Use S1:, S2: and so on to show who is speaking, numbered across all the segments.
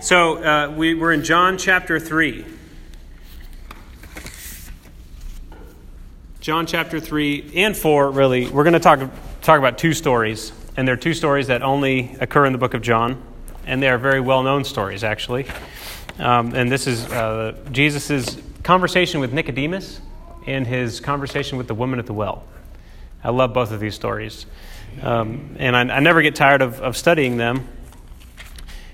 S1: So uh, we, we're in John chapter 3. John chapter 3 and 4, really. We're going to talk, talk about two stories. And they're two stories that only occur in the book of John. And they are very well known stories, actually. Um, and this is uh, Jesus' conversation with Nicodemus and his conversation with the woman at the well. I love both of these stories. Um, and I, I, never get tired of, of studying them.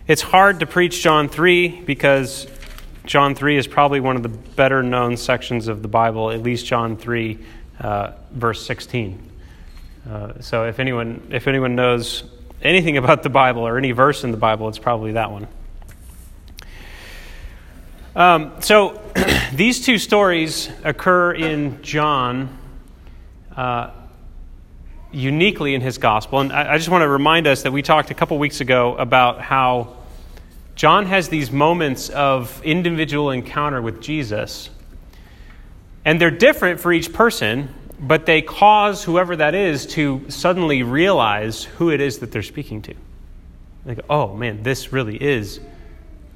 S1: It's hard to preach John 3 because John 3 is probably one of the better known sections of the Bible, at least John 3, uh, verse 16. Uh, so if anyone, if anyone knows anything about the Bible or any verse in the Bible, it's probably that one. Um, so these two stories occur in John uh, uniquely in his gospel. And I, I just want to remind us that we talked a couple weeks ago about how John has these moments of individual encounter with Jesus. And they're different for each person, but they cause whoever that is to suddenly realize who it is that they're speaking to. They go, oh man, this really is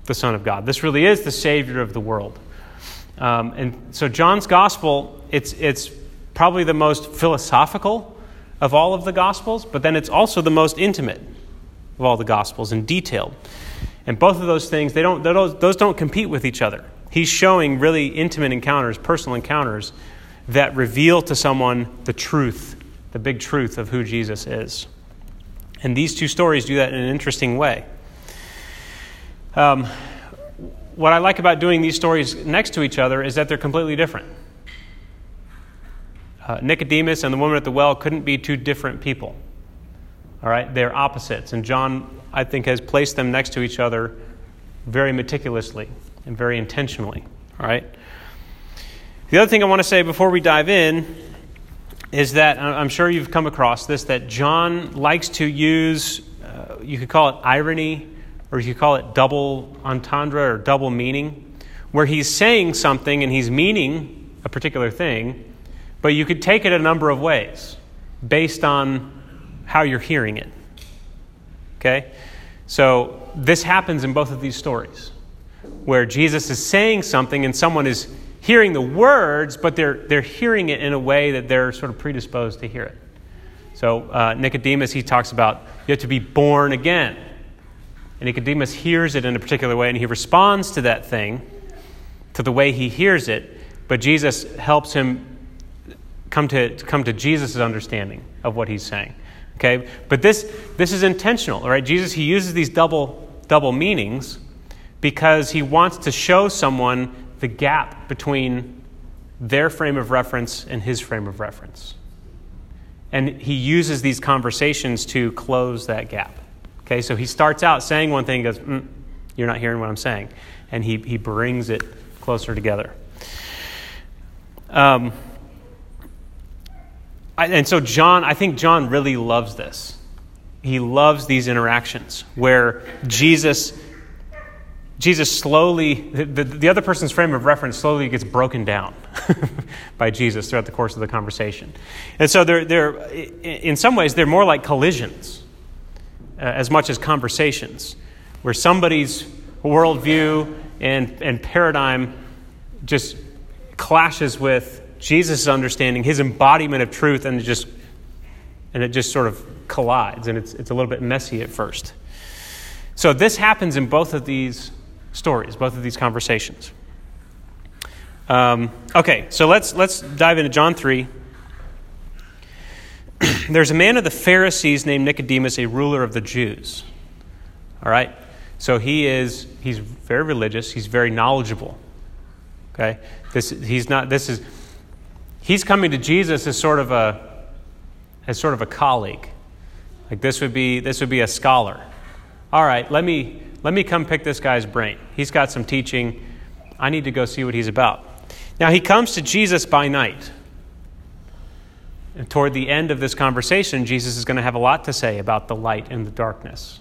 S1: the Son of God. This really is the Savior of the world. Um, and so John's gospel, it's, it's probably the most philosophical of all of the Gospels, but then it's also the most intimate of all the Gospels and detailed. And both of those things, they don't, those don't compete with each other. He's showing really intimate encounters, personal encounters, that reveal to someone the truth, the big truth of who Jesus is. And these two stories do that in an interesting way. Um, what I like about doing these stories next to each other is that they're completely different. Uh, Nicodemus and the woman at the well couldn't be two different people. All right, they're opposites. And John, I think, has placed them next to each other very meticulously and very intentionally. All right. The other thing I want to say before we dive in is that I'm sure you've come across this that John likes to use, uh, you could call it irony, or you could call it double entendre or double meaning, where he's saying something and he's meaning a particular thing, but you could take it a number of ways based on how you're hearing it. Okay? So this happens in both of these stories where Jesus is saying something and someone is hearing the words, but they're, they're hearing it in a way that they're sort of predisposed to hear it. So uh, Nicodemus, he talks about you have to be born again. And Nicodemus hears it in a particular way and he responds to that thing, to the way he hears it, but Jesus helps him come to, come to Jesus' understanding of what he's saying. Okay? But this, this is intentional, right? Jesus, he uses these double, double meanings because he wants to show someone the gap between their frame of reference and his frame of reference. And he uses these conversations to close that gap. Okay, so he starts out saying one thing, goes, mm, You're not hearing what I'm saying. And he, he brings it closer together. Um, and so John, I think John really loves this. He loves these interactions where Jesus, Jesus slowly, the, the other person's frame of reference slowly gets broken down by Jesus throughout the course of the conversation. And so they're, they're in some ways, they're more like collisions uh, as much as conversations, where somebody's worldview and, and paradigm just clashes with Jesus' understanding, his embodiment of truth, and it just and it just sort of collides, and it's, it's a little bit messy at first. So this happens in both of these stories, both of these conversations. Um, okay, so let's let's dive into John three. There's a man of the Pharisees named Nicodemus, a ruler of the Jews. All right, so he is he's very religious. He's very knowledgeable. Okay, this he's not. This is he's coming to Jesus as sort of a as sort of a colleague. Like this would be this would be a scholar. All right, let me let me come pick this guy's brain. He's got some teaching. I need to go see what he's about. Now he comes to Jesus by night. And toward the end of this conversation, Jesus is going to have a lot to say about the light and the darkness.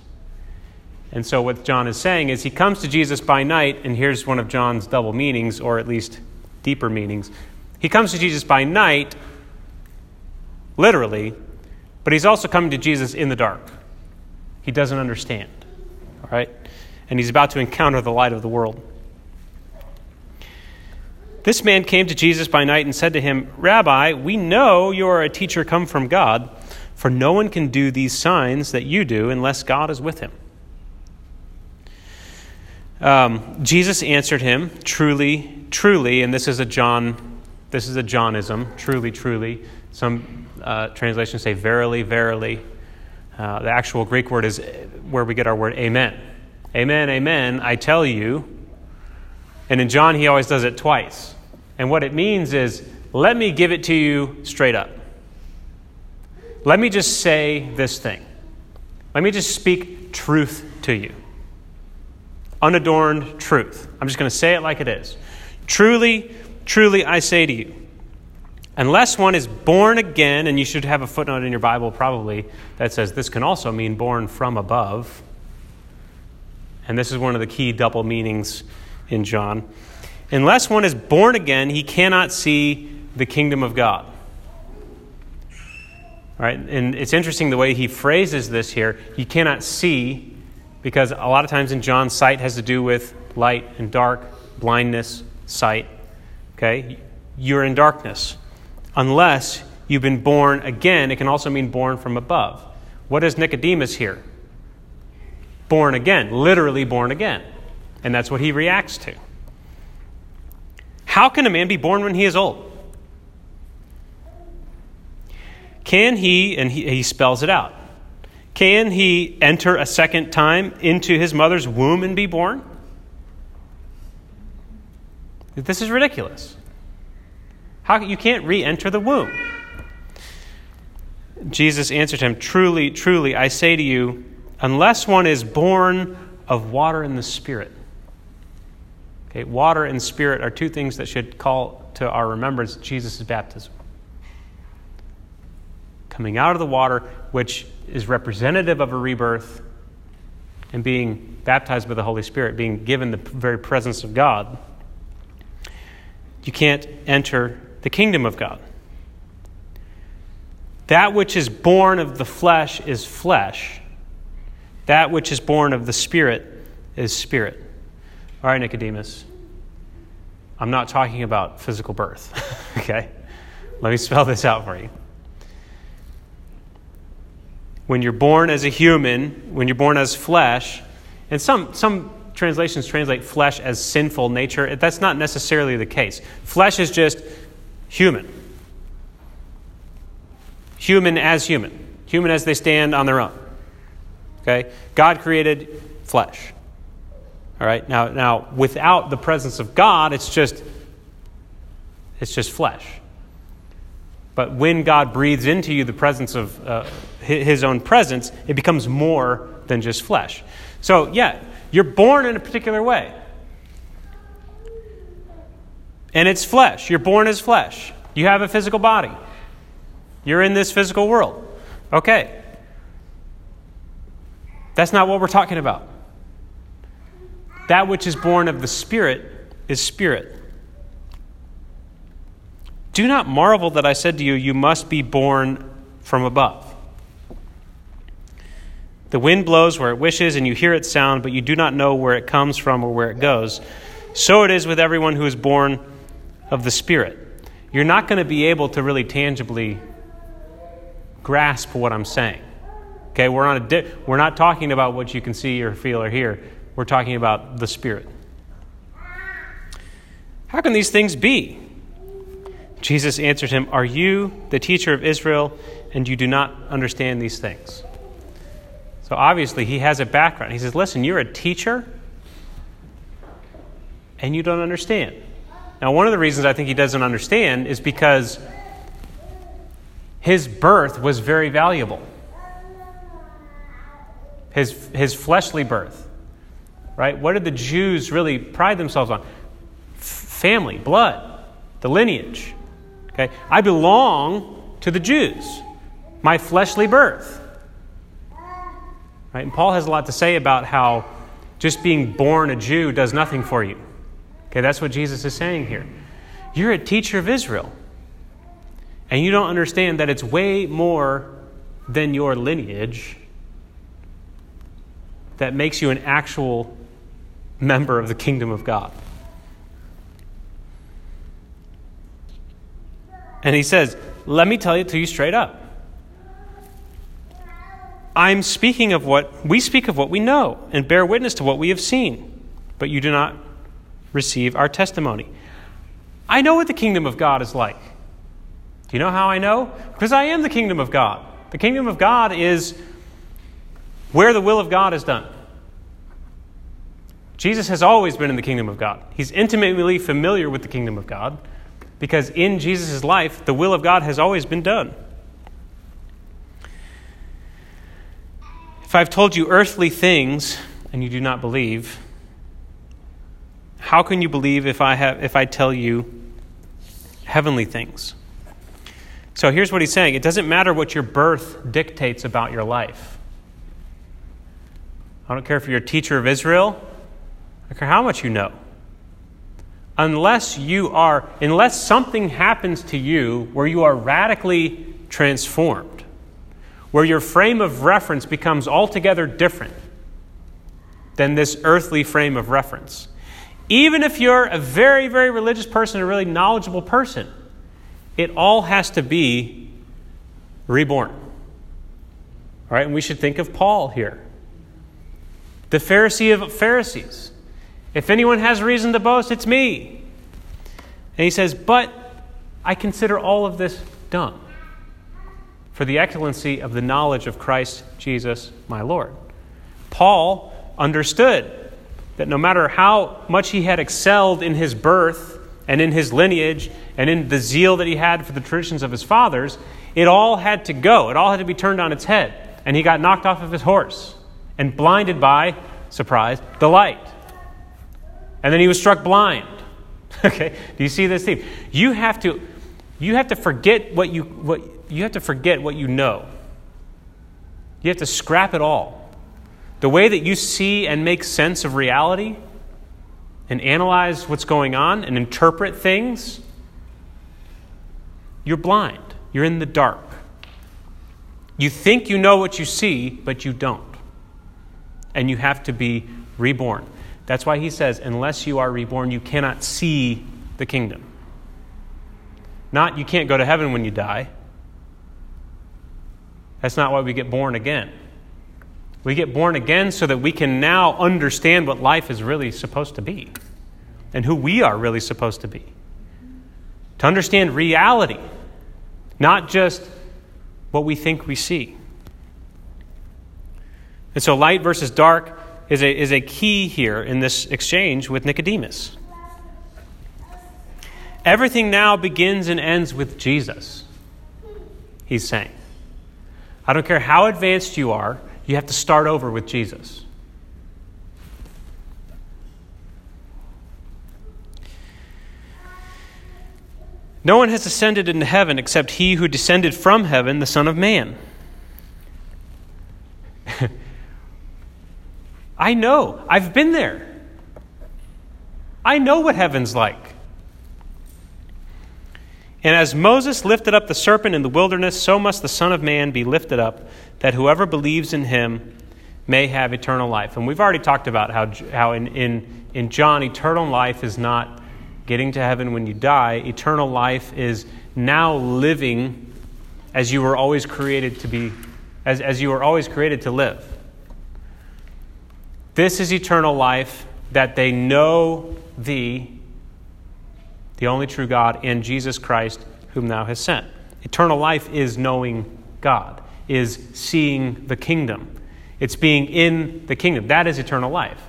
S1: And so, what John is saying is he comes to Jesus by night, and here's one of John's double meanings, or at least deeper meanings. He comes to Jesus by night, literally, but he's also coming to Jesus in the dark. He doesn't understand. All right? and he's about to encounter the light of the world. This man came to Jesus by night and said to him, Rabbi, we know you are a teacher come from God, for no one can do these signs that you do unless God is with him. Um, Jesus answered him, Truly, truly, and this is a John, this is a Johnism, truly, truly. Some uh, translations say verily, verily. Uh, the actual Greek word is where we get our word amen. Amen, amen, I tell you. And in John, he always does it twice. And what it means is, let me give it to you straight up. Let me just say this thing. Let me just speak truth to you. Unadorned truth. I'm just going to say it like it is. Truly, truly, I say to you, unless one is born again, and you should have a footnote in your Bible probably that says this can also mean born from above. And this is one of the key double meanings in John. Unless one is born again, he cannot see the kingdom of God. All right? And it's interesting the way he phrases this here. You cannot see, because a lot of times in John, sight has to do with light and dark, blindness, sight. Okay? You're in darkness. Unless you've been born again, it can also mean born from above. What is Nicodemus here? Born again, literally born again. And that's what he reacts to. How can a man be born when he is old? Can he, and he, he spells it out, can he enter a second time into his mother's womb and be born? This is ridiculous. How you can't re-enter the womb. Jesus answered him, Truly, truly, I say to you, unless one is born of water and the Spirit, Okay, water and spirit are two things that should call to our remembrance Jesus' baptism. Coming out of the water, which is representative of a rebirth, and being baptized by the Holy Spirit, being given the very presence of God, you can't enter the kingdom of God. That which is born of the flesh is flesh. That which is born of the Spirit is spirit. All right, Nicodemus. I'm not talking about physical birth. okay? Let me spell this out for you. When you're born as a human, when you're born as flesh, and some, some translations translate flesh as sinful nature. That's not necessarily the case. Flesh is just human. Human as human. Human as they stand on their own. Okay? God created flesh. All right. Now, now without the presence of God, it's just it's just flesh. But when God breathes into you the presence of uh, His own presence, it becomes more than just flesh. So, yeah, you're born in a particular way. And it's flesh. You're born as flesh. You have a physical body. You're in this physical world. Okay. That's not what we're talking about. That which is born of the Spirit is spirit. Do not marvel that I said to you, You must be born from above. The wind blows where it wishes, and you hear its sound, but you do not know where it comes from or where it goes. So it is with everyone who is born of the Spirit. You're not going to be able to really tangibly grasp what I'm saying. Okay, we're, on a di- we're not talking about what you can see or feel or hear. We're talking about the Spirit. How can these things be? Jesus answered him, Are you the teacher of Israel and you do not understand these things? So obviously, he has a background. He says, Listen, you're a teacher and you don't understand. Now, one of the reasons I think he doesn't understand is because his birth was very valuable. His, his fleshly birth right? What did the Jews really pride themselves on? F- family, blood, the lineage. Okay? I belong to the Jews, my fleshly birth. Right? And Paul has a lot to say about how just being born a Jew does nothing for you. Okay, that's what Jesus is saying here. You're a teacher of Israel. And you don't understand that it's way more than your lineage that makes you an actual member of the kingdom of God. And he says, Let me tell it to you straight up. I'm speaking of what we speak of what we know and bear witness to what we have seen, but you do not receive our testimony. I know what the kingdom of God is like. Do you know how I know? Because I am the kingdom of God. The kingdom of God is where the will of God is done. Jesus has always been in the kingdom of God. He's intimately familiar with the kingdom of God because in Jesus' life, the will of God has always been done. If I've told you earthly things and you do not believe, how can you believe if I, have, if I tell you heavenly things? So here's what he's saying it doesn't matter what your birth dictates about your life. I don't care if you're a teacher of Israel, I don't care how much you know. Unless you are, unless something happens to you where you are radically transformed, where your frame of reference becomes altogether different than this earthly frame of reference. Even if you're a very, very religious person, a really knowledgeable person, it all has to be reborn. All right, and we should think of Paul here. The Pharisee of Pharisees. If anyone has reason to boast, it's me. And he says, But I consider all of this dung for the excellency of the knowledge of Christ Jesus my Lord. Paul understood that no matter how much he had excelled in his birth and in his lineage and in the zeal that he had for the traditions of his fathers, it all had to go. It all had to be turned on its head. And he got knocked off of his horse and blinded by, surprise, the light. And then he was struck blind. okay? Do you see this theme? You have to you have to forget what you what you have to forget what you know. You have to scrap it all. The way that you see and make sense of reality and analyze what's going on and interpret things, you're blind. You're in the dark. You think you know what you see, but you don't. And you have to be reborn. That's why he says, unless you are reborn, you cannot see the kingdom. Not you can't go to heaven when you die. That's not why we get born again. We get born again so that we can now understand what life is really supposed to be and who we are really supposed to be. To understand reality, not just what we think we see. And so, light versus dark is a, is a key here in this exchange with Nicodemus. Everything now begins and ends with Jesus, he's saying. I don't care how advanced you are, you have to start over with Jesus. No one has ascended into heaven except he who descended from heaven, the Son of Man. I know. I've been there. I know what heaven's like. And as Moses lifted up the serpent in the wilderness, so must the Son of Man be lifted up, that whoever believes in him may have eternal life. And we've already talked about how, how in, in, in John, eternal life is not getting to heaven when you die. Eternal life is now living as you were always created to be, as, as you were always created to live. This is eternal life, that they know thee, the only true God, and Jesus Christ, whom thou hast sent. Eternal life is knowing God, is seeing the kingdom. It's being in the kingdom. That is eternal life.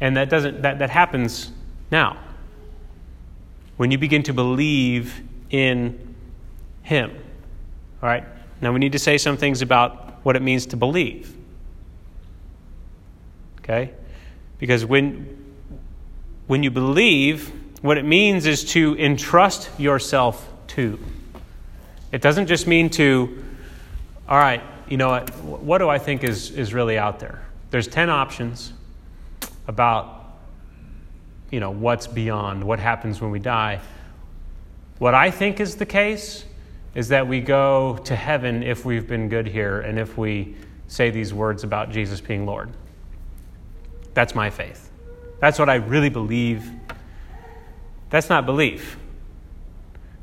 S1: And that doesn't that, that happens now. When you begin to believe in him. All right? Now we need to say some things about what it means to believe. Okay? Because when, when you believe, what it means is to entrust yourself to. It doesn't just mean to, all right, you know what, what do I think is, is really out there? There's 10 options about, you know, what's beyond, what happens when we die. What I think is the case is that we go to heaven if we've been good here and if we say these words about Jesus being Lord. That's my faith. That's what I really believe. That's not belief.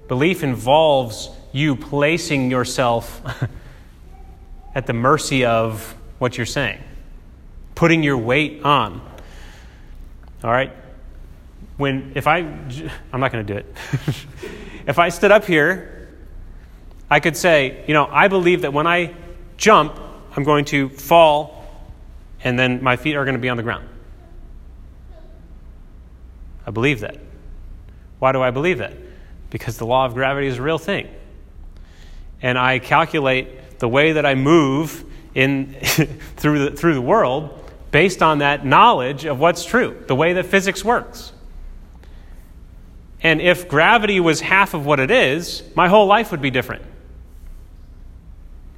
S1: Belief involves you placing yourself at the mercy of what you're saying, putting your weight on. All right? When, if I, I'm not going to do it. if I stood up here, I could say, you know, I believe that when I jump, I'm going to fall and then my feet are going to be on the ground. I believe that. Why do I believe that? Because the law of gravity is a real thing. And I calculate the way that I move in, through, the, through the world based on that knowledge of what's true, the way that physics works. And if gravity was half of what it is, my whole life would be different.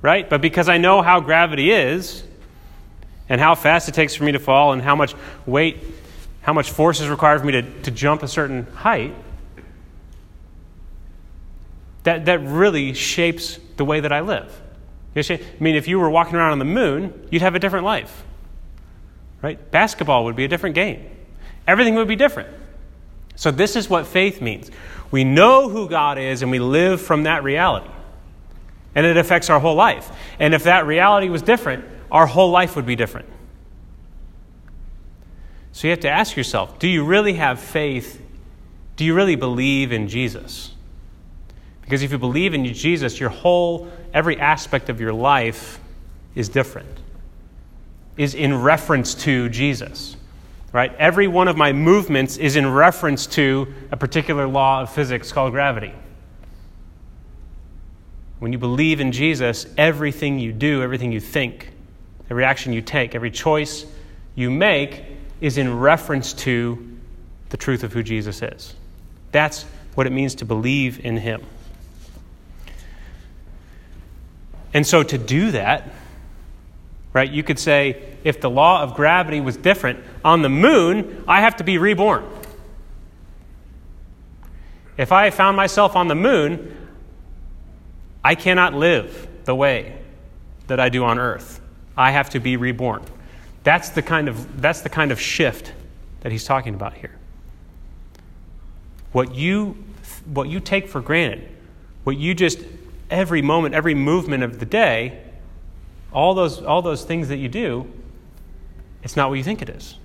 S1: Right? But because I know how gravity is, and how fast it takes for me to fall, and how much weight, how much force is required for me to, to jump a certain height, that, that really shapes the way that I live. I mean, if you were walking around on the moon, you'd have a different life. Right? Basketball would be a different game. Everything would be different. So, this is what faith means. We know who God is and we live from that reality. And it affects our whole life. And if that reality was different, our whole life would be different. So, you have to ask yourself do you really have faith? Do you really believe in Jesus? Because if you believe in Jesus, your whole, every aspect of your life is different, is in reference to Jesus. Right? Every one of my movements is in reference to a particular law of physics called gravity. When you believe in Jesus, everything you do, everything you think, every action you take, every choice you make is in reference to the truth of who Jesus is. That's what it means to believe in Him. And so to do that, right, you could say if the law of gravity was different, on the moon, I have to be reborn. If I found myself on the moon, I cannot live the way that I do on earth. I have to be reborn. That's the kind of, that's the kind of shift that he's talking about here. What you, what you take for granted, what you just every moment, every movement of the day, all those, all those things that you do, it's not what you think it is.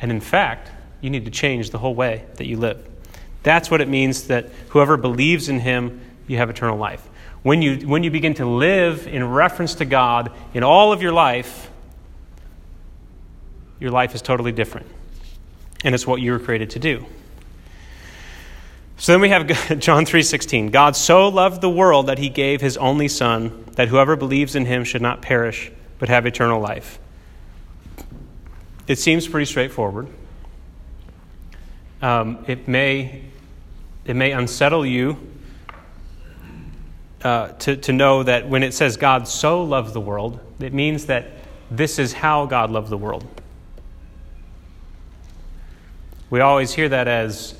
S1: And in fact, you need to change the whole way that you live. That's what it means that whoever believes in him, you have eternal life. When you, when you begin to live in reference to God in all of your life, your life is totally different. And it's what you were created to do. So then we have John 3:16. God so loved the world that he gave his only son that whoever believes in him should not perish but have eternal life. It seems pretty straightforward. Um, it may it may unsettle you uh, to, to know that when it says God so loved the world, it means that this is how God loved the world. We always hear that as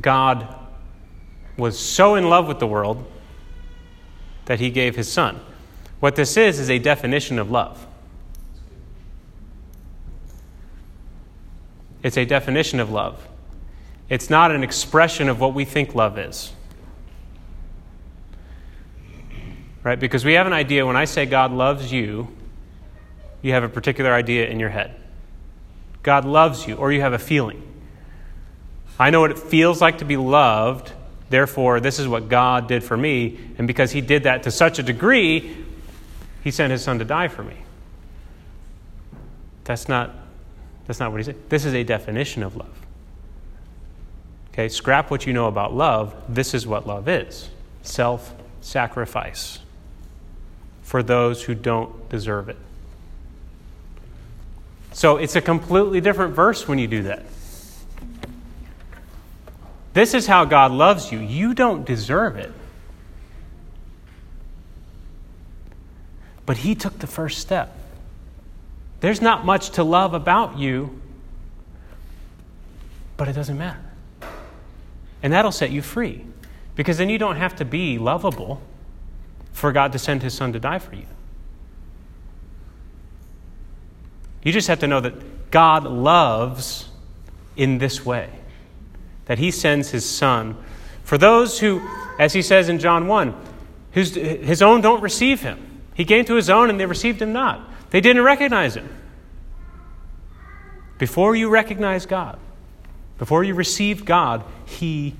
S1: God was so in love with the world that he gave his son. What this is, is a definition of love. It's a definition of love. It's not an expression of what we think love is. Right? Because we have an idea when I say God loves you, you have a particular idea in your head. God loves you, or you have a feeling. I know what it feels like to be loved. Therefore, this is what God did for me. And because He did that to such a degree, He sent His Son to die for me. That's not, that's not what He said. This is a definition of love. Okay, scrap what you know about love. This is what love is self sacrifice for those who don't deserve it. So it's a completely different verse when you do that. This is how God loves you. You don't deserve it. But He took the first step. There's not much to love about you, but it doesn't matter. And that'll set you free. Because then you don't have to be lovable for God to send His Son to die for you. You just have to know that God loves in this way, that He sends His Son. For those who, as He says in John 1, whose, His own don't receive Him. He came to His own and they received Him not. They didn't recognize Him. Before you recognize God, before you received God, He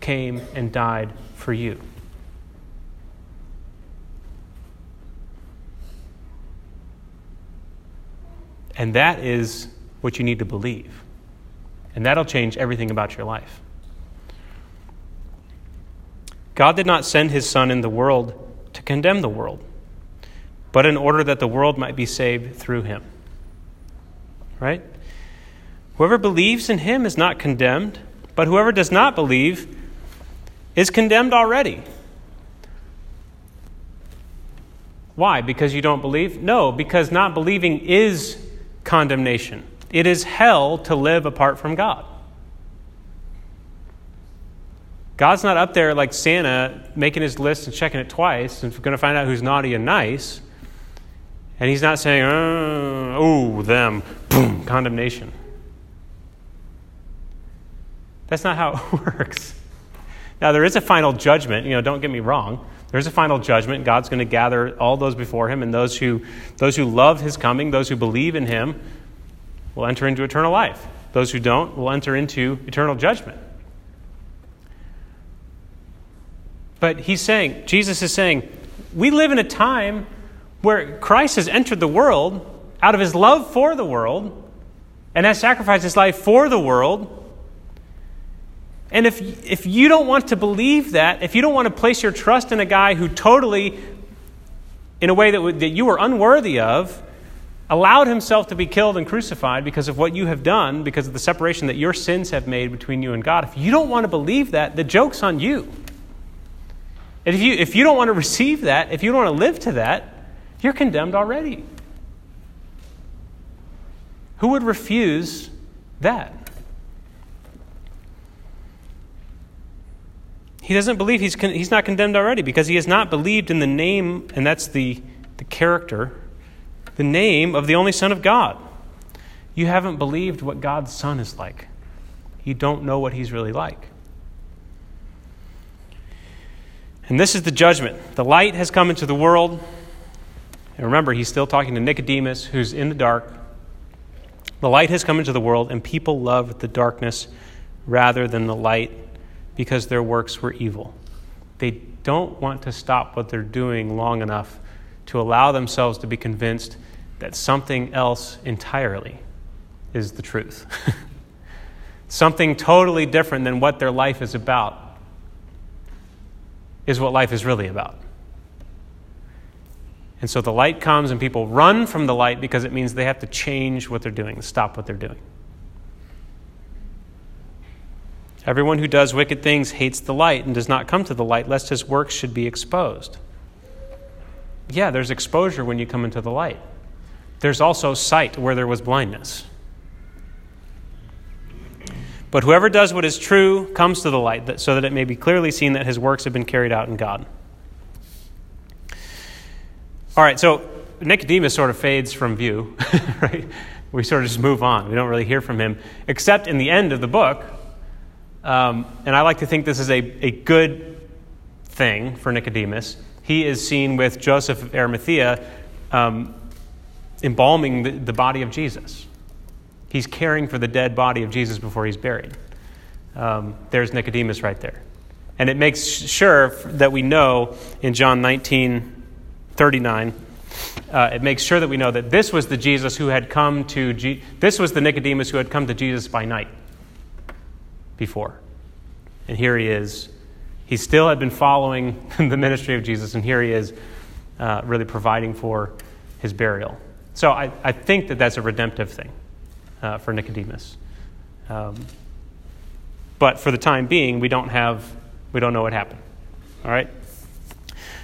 S1: came and died for you. And that is what you need to believe. And that'll change everything about your life. God did not send his Son in the world to condemn the world, but in order that the world might be saved through him. Right? Whoever believes in him is not condemned, but whoever does not believe is condemned already. Why? Because you don't believe? No, because not believing is condemnation. It is hell to live apart from God. God's not up there like Santa making his list and checking it twice and going to find out who's naughty and nice. And he's not saying, oh, them, boom, condemnation. That's not how it works. Now, there is a final judgment. You know, don't get me wrong. There's a final judgment. God's going to gather all those before him, and those who, those who love his coming, those who believe in him, will enter into eternal life. Those who don't will enter into eternal judgment. But he's saying, Jesus is saying, we live in a time where Christ has entered the world out of his love for the world and has sacrificed his life for the world and if, if you don't want to believe that, if you don't want to place your trust in a guy who totally, in a way that, that you are unworthy of, allowed himself to be killed and crucified because of what you have done, because of the separation that your sins have made between you and God, if you don't want to believe that, the joke's on you. And if you, if you don't want to receive that, if you don't want to live to that, you're condemned already. Who would refuse that? he doesn't believe he's, con- he's not condemned already because he has not believed in the name, and that's the, the character, the name of the only Son of God. You haven't believed what God's Son is like. You don't know what he's really like. And this is the judgment. The light has come into the world. And remember, he's still talking to Nicodemus, who's in the dark. The light has come into the world, and people love the darkness rather than the light because their works were evil. They don't want to stop what they're doing long enough to allow themselves to be convinced that something else entirely is the truth. something totally different than what their life is about is what life is really about. And so the light comes, and people run from the light because it means they have to change what they're doing, stop what they're doing. Everyone who does wicked things hates the light and does not come to the light, lest his works should be exposed. Yeah, there's exposure when you come into the light. There's also sight where there was blindness. But whoever does what is true comes to the light, so that it may be clearly seen that his works have been carried out in God. All right, so Nicodemus sort of fades from view, right? We sort of just move on. We don't really hear from him, except in the end of the book, um, and I like to think this is a, a good thing for Nicodemus. He is seen with Joseph of Arimathea um, embalming the, the, body of Jesus. He's caring for the dead body of Jesus before he's buried. Um, there's Nicodemus right there. And it makes sure that we know in John 19 39, uh, it makes sure that we know that this was the Jesus who had come to, this was the Nicodemus who had come to Jesus by night before. And here he is. He still had been following the ministry of Jesus, and here he is uh, really providing for his burial. So I, I think that that's a redemptive thing uh, for Nicodemus. Um, but for the time being, we don't have, we don't know what happened. All right?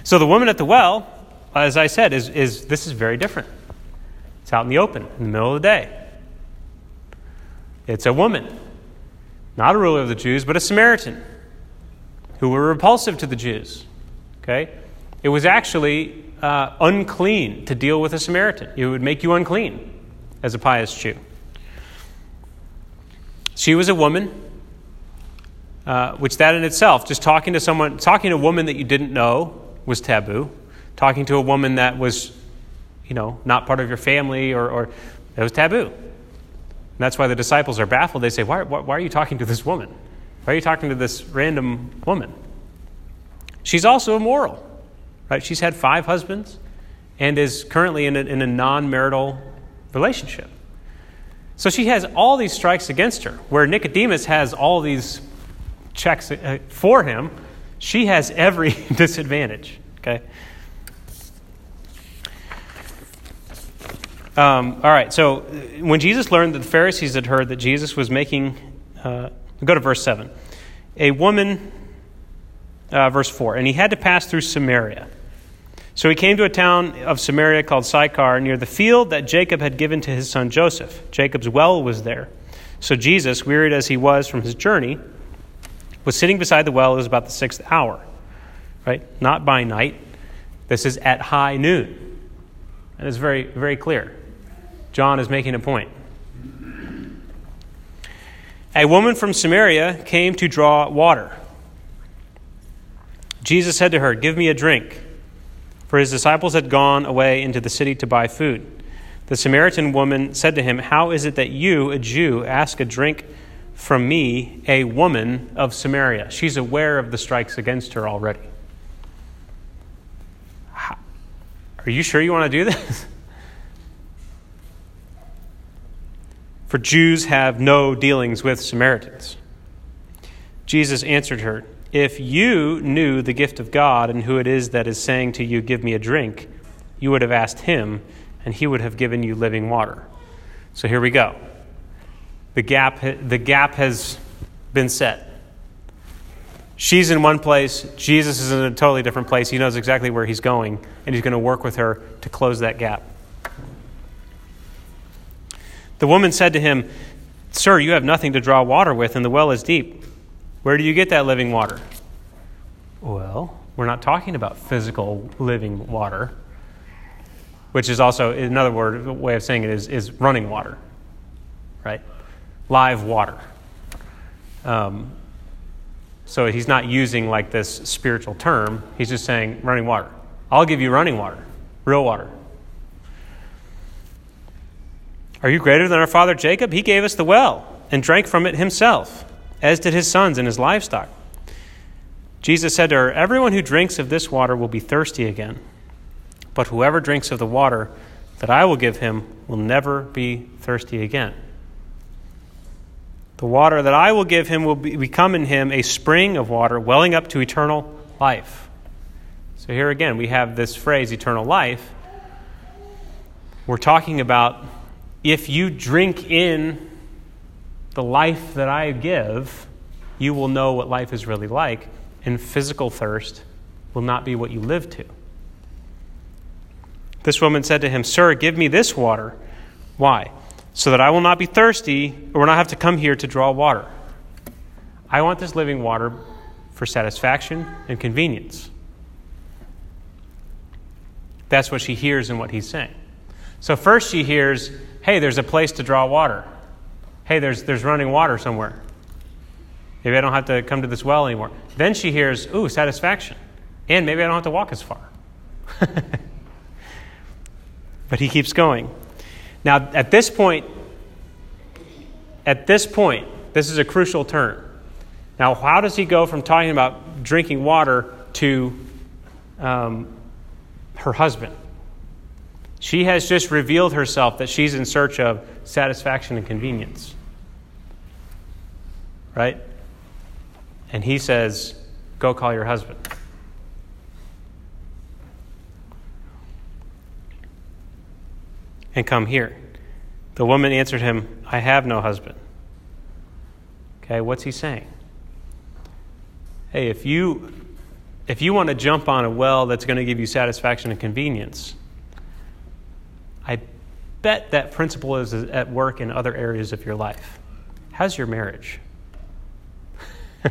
S1: So the woman at the well, as I said, is, is this is very different. It's out in the open, in the middle of the day. It's a woman not a ruler of the Jews, but a Samaritan who were repulsive to the Jews. Okay? It was actually uh, unclean to deal with a Samaritan. It would make you unclean as a pious Jew. She was a woman, uh, which that in itself, just talking to someone, talking to a woman that you didn't know was taboo. Talking to a woman that was, you know, not part of your family or, or it was taboo. And that's why the disciples are baffled. They say, why, why, why are you talking to this woman? Why are you talking to this random woman? She's also immoral, right? She's had five husbands and is currently in a, in a non marital relationship. So she has all these strikes against her, where Nicodemus has all these checks uh, for him. She has every disadvantage, okay? Um, all right, so uh, when Jesus learned that the Pharisees had heard that Jesus was making, uh, go to verse 7. A woman, uh, verse 4, and he had to pass through Samaria. So he came to a town of Samaria called Sychar, near the field that Jacob had given to his son Joseph. Jacob's well was there. So Jesus, wearied as he was from his journey, was sitting beside the well. It was about the sixth hour, right? Not by night. This is at high noon. And it's very, very clear. John is making a point. A woman from Samaria came to draw water. Jesus said to her, Give me a drink. For his disciples had gone away into the city to buy food. The Samaritan woman said to him, How is it that you, a Jew, ask a drink from me, a woman of Samaria? She's aware of the strikes against her already. Are you sure you want to do this? for Jews have no dealings with Samaritans. Jesus answered her, If you knew the gift of God and who it is that is saying to you, Give me a drink, you would have asked him, and he would have given you living water. So here we go. The gap, the gap has been set. She's in one place, Jesus is in a totally different place. He knows exactly where he's going, and he's going to work with her to close that gap. The woman said to him, Sir, you have nothing to draw water with, and the well is deep. Where do you get that living water? Well, we're not talking about physical living water, which is also another word, way of saying it is, is running water, right? Live water. Um, so he's not using like this spiritual term. He's just saying running water. I'll give you running water, real water. Are you greater than our father Jacob? He gave us the well and drank from it himself, as did his sons and his livestock. Jesus said to her, Everyone who drinks of this water will be thirsty again. But whoever drinks of the water that I will give him will never be thirsty again. The water that I will give him will be, become in him a spring of water welling up to eternal life. So here again, we have this phrase, eternal life. We're talking about if you drink in the life that I give, you will know what life is really like, and physical thirst will not be what you live to. This woman said to him, Sir, give me this water. Why? So that I will not be thirsty or not have to come here to draw water. I want this living water for satisfaction and convenience. That's what she hears in what he's saying. So, first she hears, hey, there's a place to draw water. Hey, there's, there's running water somewhere. Maybe I don't have to come to this well anymore. Then she hears, ooh, satisfaction. And maybe I don't have to walk as far. but he keeps going. Now, at this point, at this point, this is a crucial turn. Now, how does he go from talking about drinking water to um, her husband? She has just revealed herself that she's in search of satisfaction and convenience. Right? And he says, Go call your husband. And come here. The woman answered him, I have no husband. Okay, what's he saying? Hey, if you if you want to jump on a well that's going to give you satisfaction and convenience, I bet that principle is at work in other areas of your life. How's your marriage?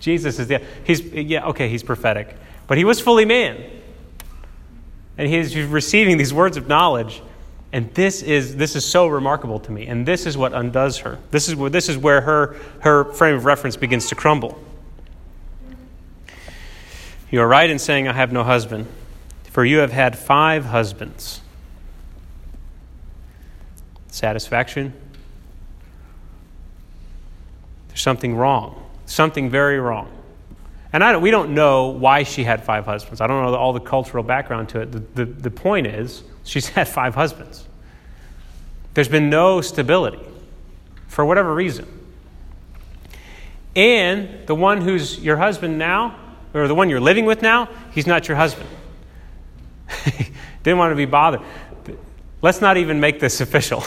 S1: Jesus is the, he's yeah okay he's prophetic, but he was fully man, and he's receiving these words of knowledge, And this is, this is so remarkable to me. And this is what undoes her. This is where, this is where her, her frame of reference begins to crumble. You are right in saying, I have no husband, for you have had five husbands. Satisfaction? There's something wrong, something very wrong. And I don't, we don't know why she had five husbands. I don't know all the cultural background to it. The, the, the point is, she's had five husbands. There's been no stability for whatever reason. And the one who's your husband now or the one you're living with now, he's not your husband. Didn't want to be bothered. Let's not even make this official.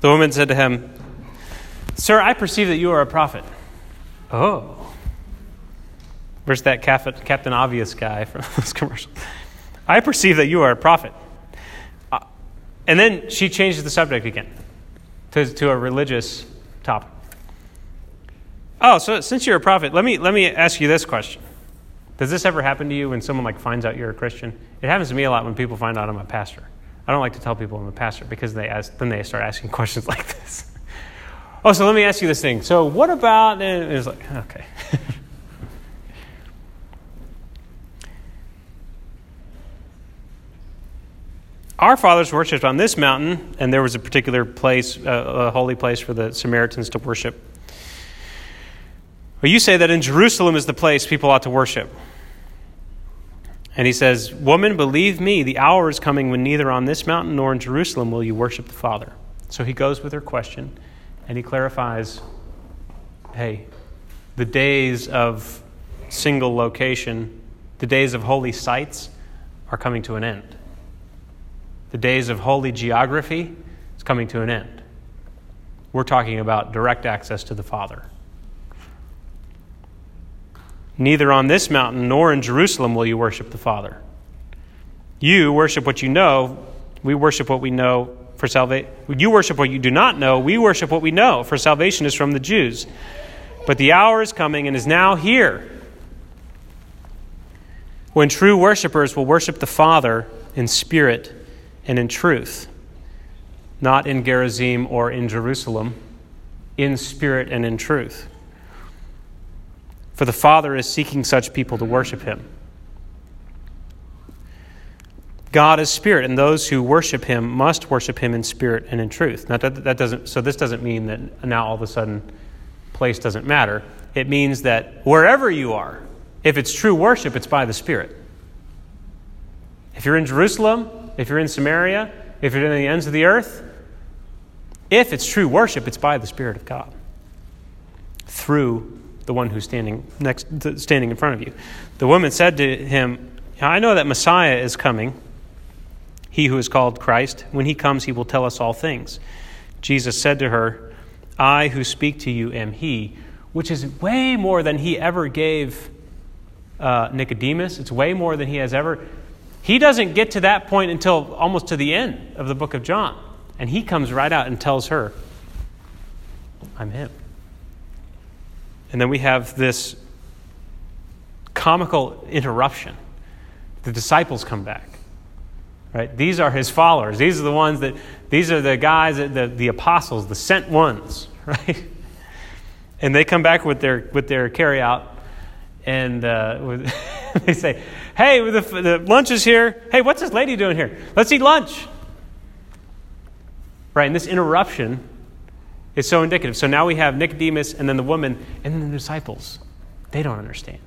S1: The woman said to him, Sir, I perceive that you are a prophet. Oh. Where's that Captain Obvious guy from this commercial? I perceive that you are a prophet. Uh, and then she changes the subject again to, to a religious topic. Oh, so since you're a prophet, let me, let me ask you this question. Does this ever happen to you when someone like finds out you're a Christian? It happens to me a lot when people find out I'm a pastor. I don't like to tell people I'm a pastor because they ask, then they start asking questions like this. oh, so let me ask you this thing. So what about? And it's like okay. Our fathers worshipped on this mountain, and there was a particular place, a holy place for the Samaritans to worship. But you say that in Jerusalem is the place people ought to worship. And he says, Woman, believe me, the hour is coming when neither on this mountain nor in Jerusalem will you worship the Father. So he goes with her question and he clarifies hey, the days of single location, the days of holy sites are coming to an end. The days of holy geography is coming to an end. We're talking about direct access to the Father. Neither on this mountain nor in Jerusalem will you worship the Father. You worship what you know. We worship what we know for salvation. You worship what you do not know. We worship what we know, for salvation is from the Jews. But the hour is coming and is now here when true worshippers will worship the Father in spirit and in truth, not in Gerizim or in Jerusalem, in spirit and in truth for the Father is seeking such people to worship him. God is spirit, and those who worship him must worship him in spirit and in truth. Now, that, that doesn't, so, this doesn't mean that now all of a sudden place doesn't matter. It means that wherever you are, if it's true worship, it's by the Spirit. If you're in Jerusalem, if you're in Samaria, if you're in the ends of the earth, if it's true worship, it's by the Spirit of God through the one who's standing next standing in front of you. The woman said to him, I know that Messiah is coming, he who is called Christ. When he comes, he will tell us all things. Jesus said to her, I who speak to you am he, which is way more than he ever gave uh, Nicodemus. It's way more than he has ever. He doesn't get to that point until almost to the end of the book of John. And he comes right out and tells her, I'm him. And then we have this comical interruption. The disciples come back. Right? These are his followers. These are the ones that, these are the guys, the, the apostles, the sent ones, right? And they come back with their, with their carry out and uh, with, they say, Hey, the, the lunch is here. Hey, what's this lady doing here? Let's eat lunch. Right? And this interruption it's so indicative. So now we have Nicodemus and then the woman and then the disciples. They don't understand.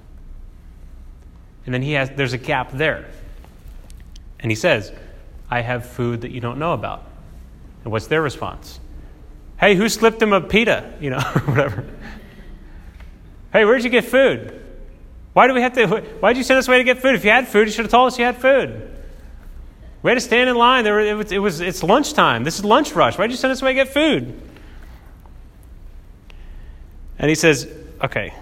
S1: And then he has there's a gap there. And he says, I have food that you don't know about. And what's their response? Hey, who slipped him a pita? You know, whatever. Hey, where'd you get food? Why do we have to why'd you send us away to get food? If you had food, you should have told us you had food. We had to stand in line. There, it was, it was, it's lunchtime. This is lunch rush. Why'd you send us away to get food? And he says, Okay,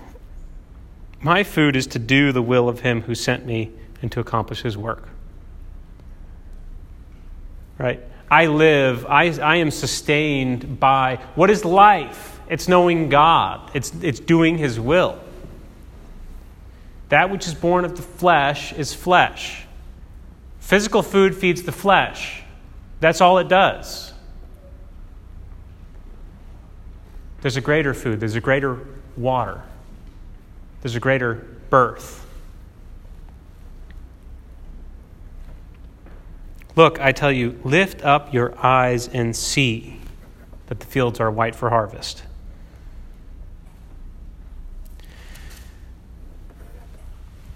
S1: my food is to do the will of him who sent me and to accomplish his work. Right? I live, I, I am sustained by what is life? It's knowing God, it's, it's doing his will. That which is born of the flesh is flesh. Physical food feeds the flesh. That's all it does. There's a greater food, there's a greater water, there's a greater birth. Look, I tell you, lift up your eyes and see that the fields are white for harvest.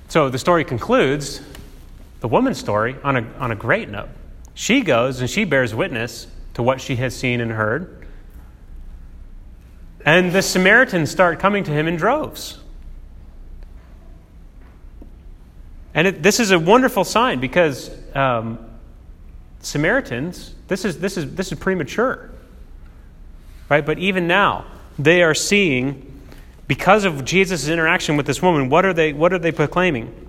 S1: So the story concludes, the woman's story, on a, on a great note. She goes and she bears witness to what she has seen and heard. And the Samaritans start coming to him in droves. And it, this is a wonderful sign because um, Samaritans, this is, this, is, this is premature. Right? But even now, they are seeing, because of Jesus' interaction with this woman, what are they, what are they proclaiming?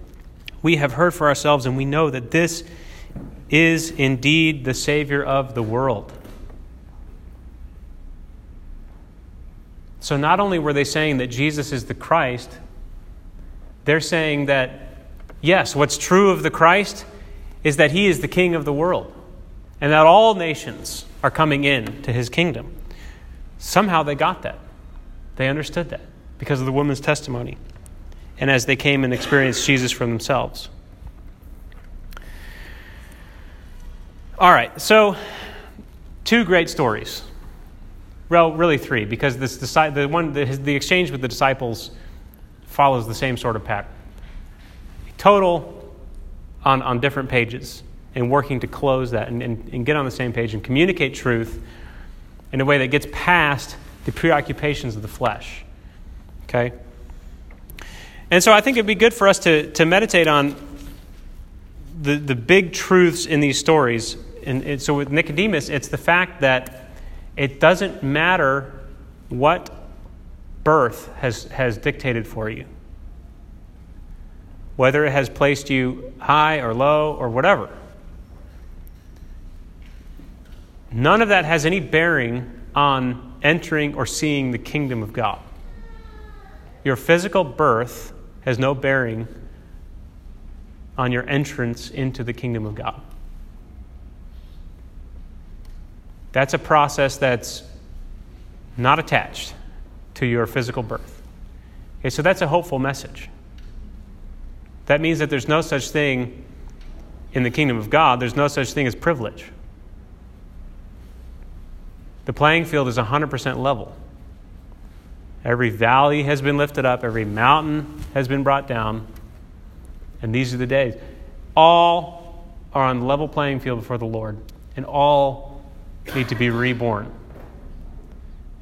S1: We have heard for ourselves, and we know that this is indeed the Savior of the world. So not only were they saying that Jesus is the Christ, they're saying that, yes, what's true of the Christ is that he is the King of the world and that all nations are coming in to his kingdom. Somehow they got that. They understood that because of the woman's testimony and as they came and experienced Jesus for themselves. All right, so two great stories well, really three, because this, the, one, the, the exchange with the disciples follows the same sort of pattern. Total on, on different pages and working to close that and, and, and get on the same page and communicate truth in a way that gets past the preoccupations of the flesh. Okay? And so I think it'd be good for us to, to meditate on the, the big truths in these stories. And, and so with Nicodemus, it's the fact that it doesn't matter what birth has, has dictated for you, whether it has placed you high or low or whatever. None of that has any bearing on entering or seeing the kingdom of God. Your physical birth has no bearing on your entrance into the kingdom of God. That's a process that's not attached to your physical birth. Okay, so that's a hopeful message. That means that there's no such thing in the kingdom of God, there's no such thing as privilege. The playing field is 100% level. Every valley has been lifted up, every mountain has been brought down, and these are the days. All are on level playing field before the Lord, and all need to be reborn.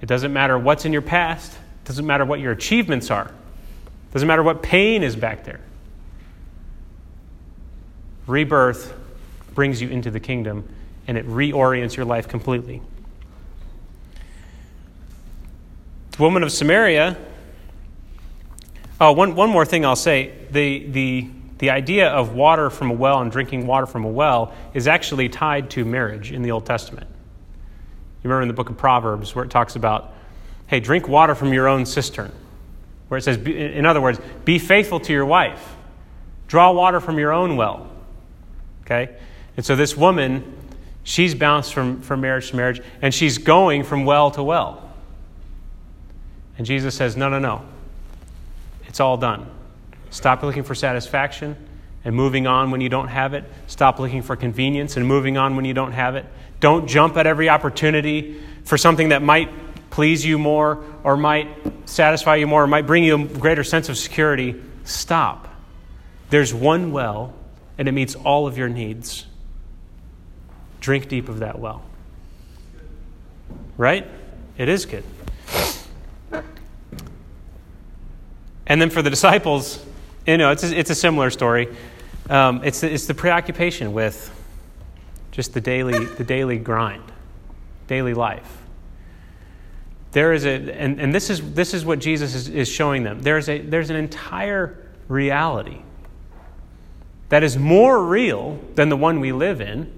S1: It doesn't matter what's in your past, it doesn't matter what your achievements are, it doesn't matter what pain is back there. Rebirth brings you into the kingdom and it reorients your life completely. The woman of Samaria. Oh, one, one more thing I'll say. The, the, the idea of water from a well and drinking water from a well is actually tied to marriage in the Old Testament. You remember in the book of Proverbs where it talks about, hey, drink water from your own cistern. Where it says, in other words, be faithful to your wife. Draw water from your own well. Okay? And so this woman, she's bounced from, from marriage to marriage, and she's going from well to well. And Jesus says, no, no, no. It's all done. Stop looking for satisfaction and moving on when you don't have it. Stop looking for convenience and moving on when you don't have it. Don't jump at every opportunity for something that might please you more or might satisfy you more or might bring you a greater sense of security. Stop. There's one well, and it meets all of your needs. Drink deep of that well. Right? It is good. And then for the disciples, you know, it's a, it's a similar story. Um, it's, the, it's the preoccupation with just the daily, the daily grind, daily life. There is a, and, and this, is, this is what Jesus is, is showing them. There's, a, there's an entire reality that is more real than the one we live in.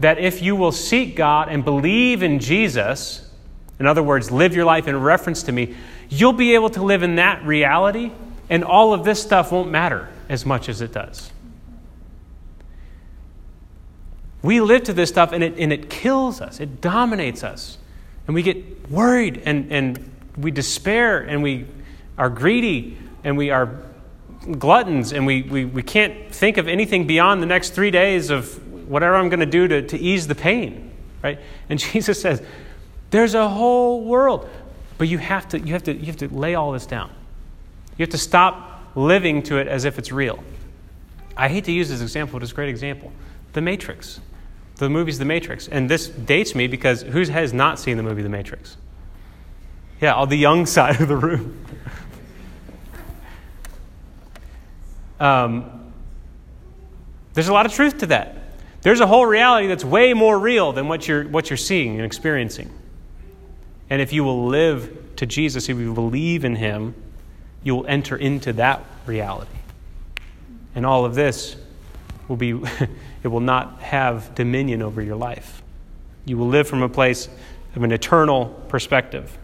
S1: That if you will seek God and believe in Jesus, in other words, live your life in reference to me, you'll be able to live in that reality, and all of this stuff won't matter as much as it does. We live to this stuff and it, and it kills us, it dominates us. And we get worried and, and we despair and we are greedy and we are gluttons and we, we, we can't think of anything beyond the next three days of whatever I'm going to do to, ease the pain, right? And Jesus says, there's a whole world. But you have, to, you, have to, you have to lay all this down. You have to stop living to it as if it's real. I hate to use this example, but it's a great example. The Matrix. The movie's The Matrix. And this dates me because who has not seen the movie The Matrix? Yeah, on the young side of the room. um, there's a lot of truth to that. There's a whole reality that's way more real than what you're, what you're seeing and experiencing. And if you will live to Jesus, if you believe in Him, you will enter into that reality. And all of this will be, it will not have dominion over your life. You will live from a place of an eternal perspective.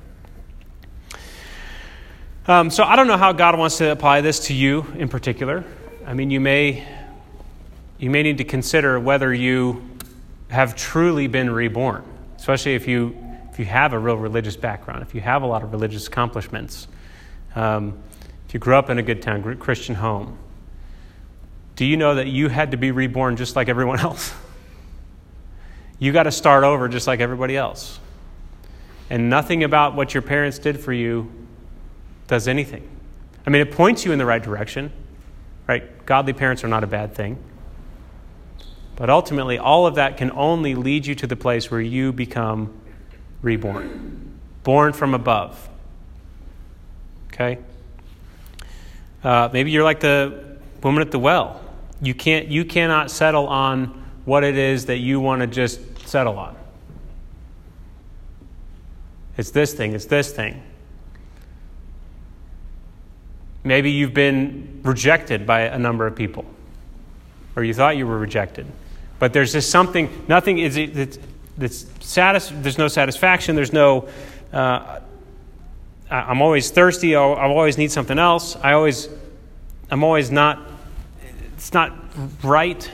S1: Um, so I don't know how God wants to apply this to you in particular. I mean, you may, you may need to consider whether you have truly been reborn, especially if you if you have a real religious background, if you have a lot of religious accomplishments, um, if you grew up in a good town, Christian home, do you know that you had to be reborn just like everyone else? You got to start over just like everybody else. And nothing about what your parents did for you does anything. I mean, it points you in the right direction, right? Godly parents are not a bad thing. But ultimately, all of that can only lead you to the place where you become reborn, born from above. Okay? Uh, maybe you're like the woman at the well. You, can't, you cannot settle on what it is that you want to just settle on. It's this thing, it's this thing. Maybe you've been rejected by a number of people, or you thought you were rejected. But there's just something, nothing is, it's, that's satis- there's no satisfaction. There's no, uh, I'm always thirsty. I always need something else. I always, I'm always not, it's not right.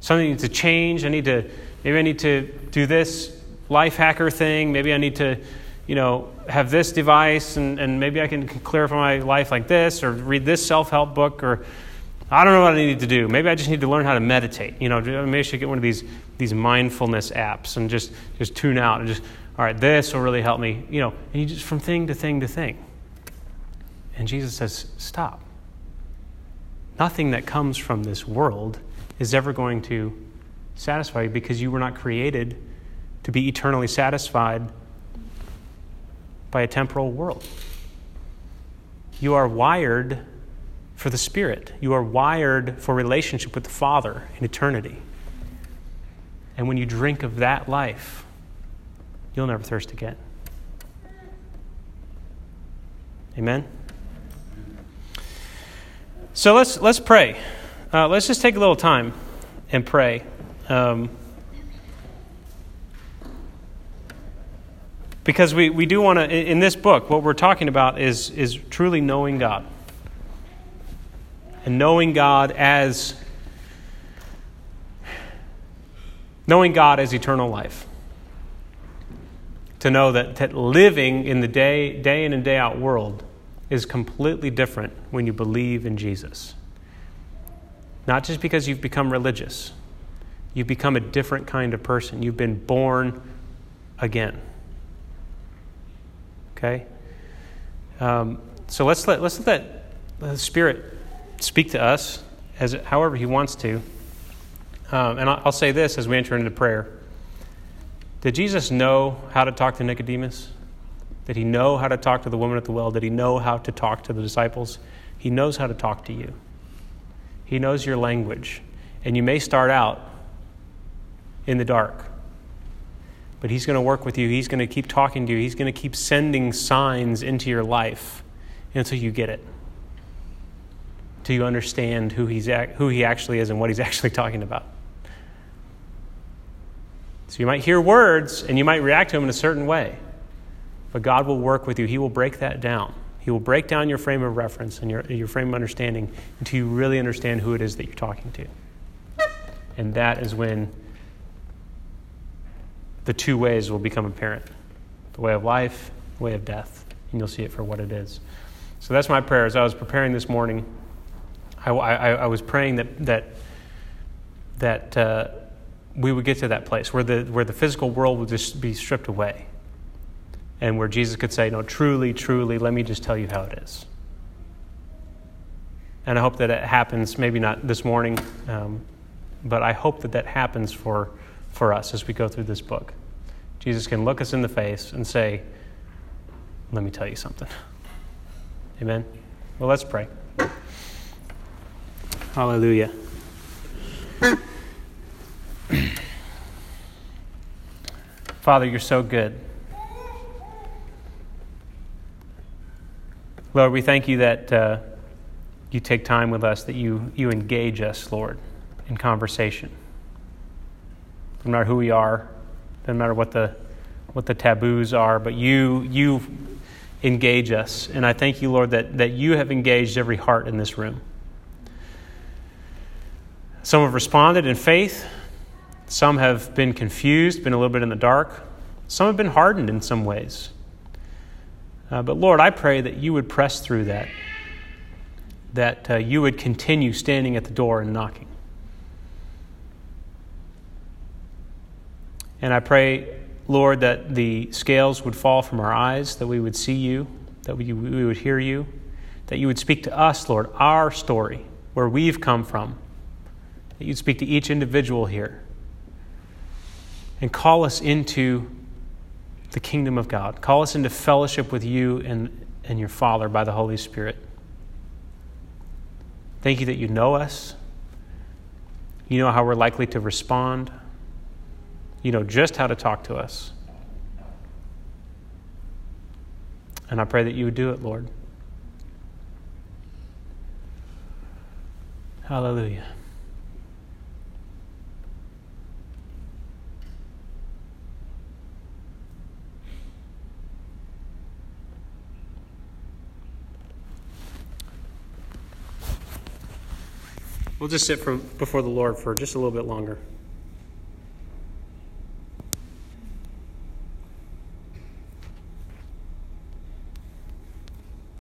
S1: Something needs to change. I need to, maybe I need to do this life hacker thing. Maybe I need to, you know, have this device and, and maybe I can clarify my life like this or read this self help book or I don't know what I need to do. Maybe I just need to learn how to meditate. You know, maybe I should get one of these these mindfulness apps and just just tune out and just all right, this will really help me. You know, and you just from thing to thing to thing. And Jesus says, stop. Nothing that comes from this world is ever going to satisfy you because you were not created to be eternally satisfied by a temporal world. You are wired for the Spirit. You are wired for relationship with the Father in eternity. And when you drink of that life, you'll never thirst again. Amen? So let's, let's pray. Uh, let's just take a little time and pray. Um, because we, we do want to, in this book, what we're talking about is, is truly knowing God and knowing God as knowing God as eternal life. To know that, that living in the day, day in and day out world is completely different when you believe in Jesus. Not just because you've become religious, you've become a different kind of person. You've been born again. Okay? Um, so let's let, let's let the Spirit speak to us as however he wants to. Um, and I'll say this as we enter into prayer. Did Jesus know how to talk to Nicodemus? Did he know how to talk to the woman at the well? Did he know how to talk to the disciples? He knows how to talk to you. He knows your language. And you may start out in the dark, but he's going to work with you. He's going to keep talking to you. He's going to keep sending signs into your life until you get it till you understand who, he's, who he actually is and what he's actually talking about. So you might hear words and you might react to them in a certain way, but God will work with you. He will break that down. He will break down your frame of reference and your, your frame of understanding until you really understand who it is that you're talking to. And that is when the two ways will become apparent the way of life, the way of death. And you'll see it for what it is. So that's my prayer. As I was preparing this morning, I, I, I was praying that, that, that uh, we would get to that place where the, where the physical world would just be stripped away. And where Jesus could say, No, truly, truly, let me just tell you how it is. And I hope that it happens, maybe not this morning, um, but I hope that that happens for, for us as we go through this book. Jesus can look us in the face and say, Let me tell you something. Amen? Well, let's pray. Hallelujah. Father, you're so good. Lord, we thank you that uh, you take time with us, that you, you engage us, Lord, in conversation. No matter who we are, no matter what the, what the taboos are, but you, you engage us. And I thank you, Lord, that, that you have engaged every heart in this room. Some have responded in faith, some have been confused, been a little bit in the dark, some have been hardened in some ways. Uh, but Lord, I pray that you would press through that, that uh, you would continue standing at the door and knocking. And I pray, Lord, that the scales would fall from our eyes, that we would see you, that we, we would hear you, that you would speak to us, Lord, our story, where we've come from, that you'd speak to each individual here and call us into the kingdom of God. Call us into fellowship with you and, and your Father by the Holy Spirit. Thank you that you know us. You know how we're likely to respond. You know just how to talk to us. And I pray that you would do it, Lord. Hallelujah. We'll just sit before the Lord for just a little bit longer.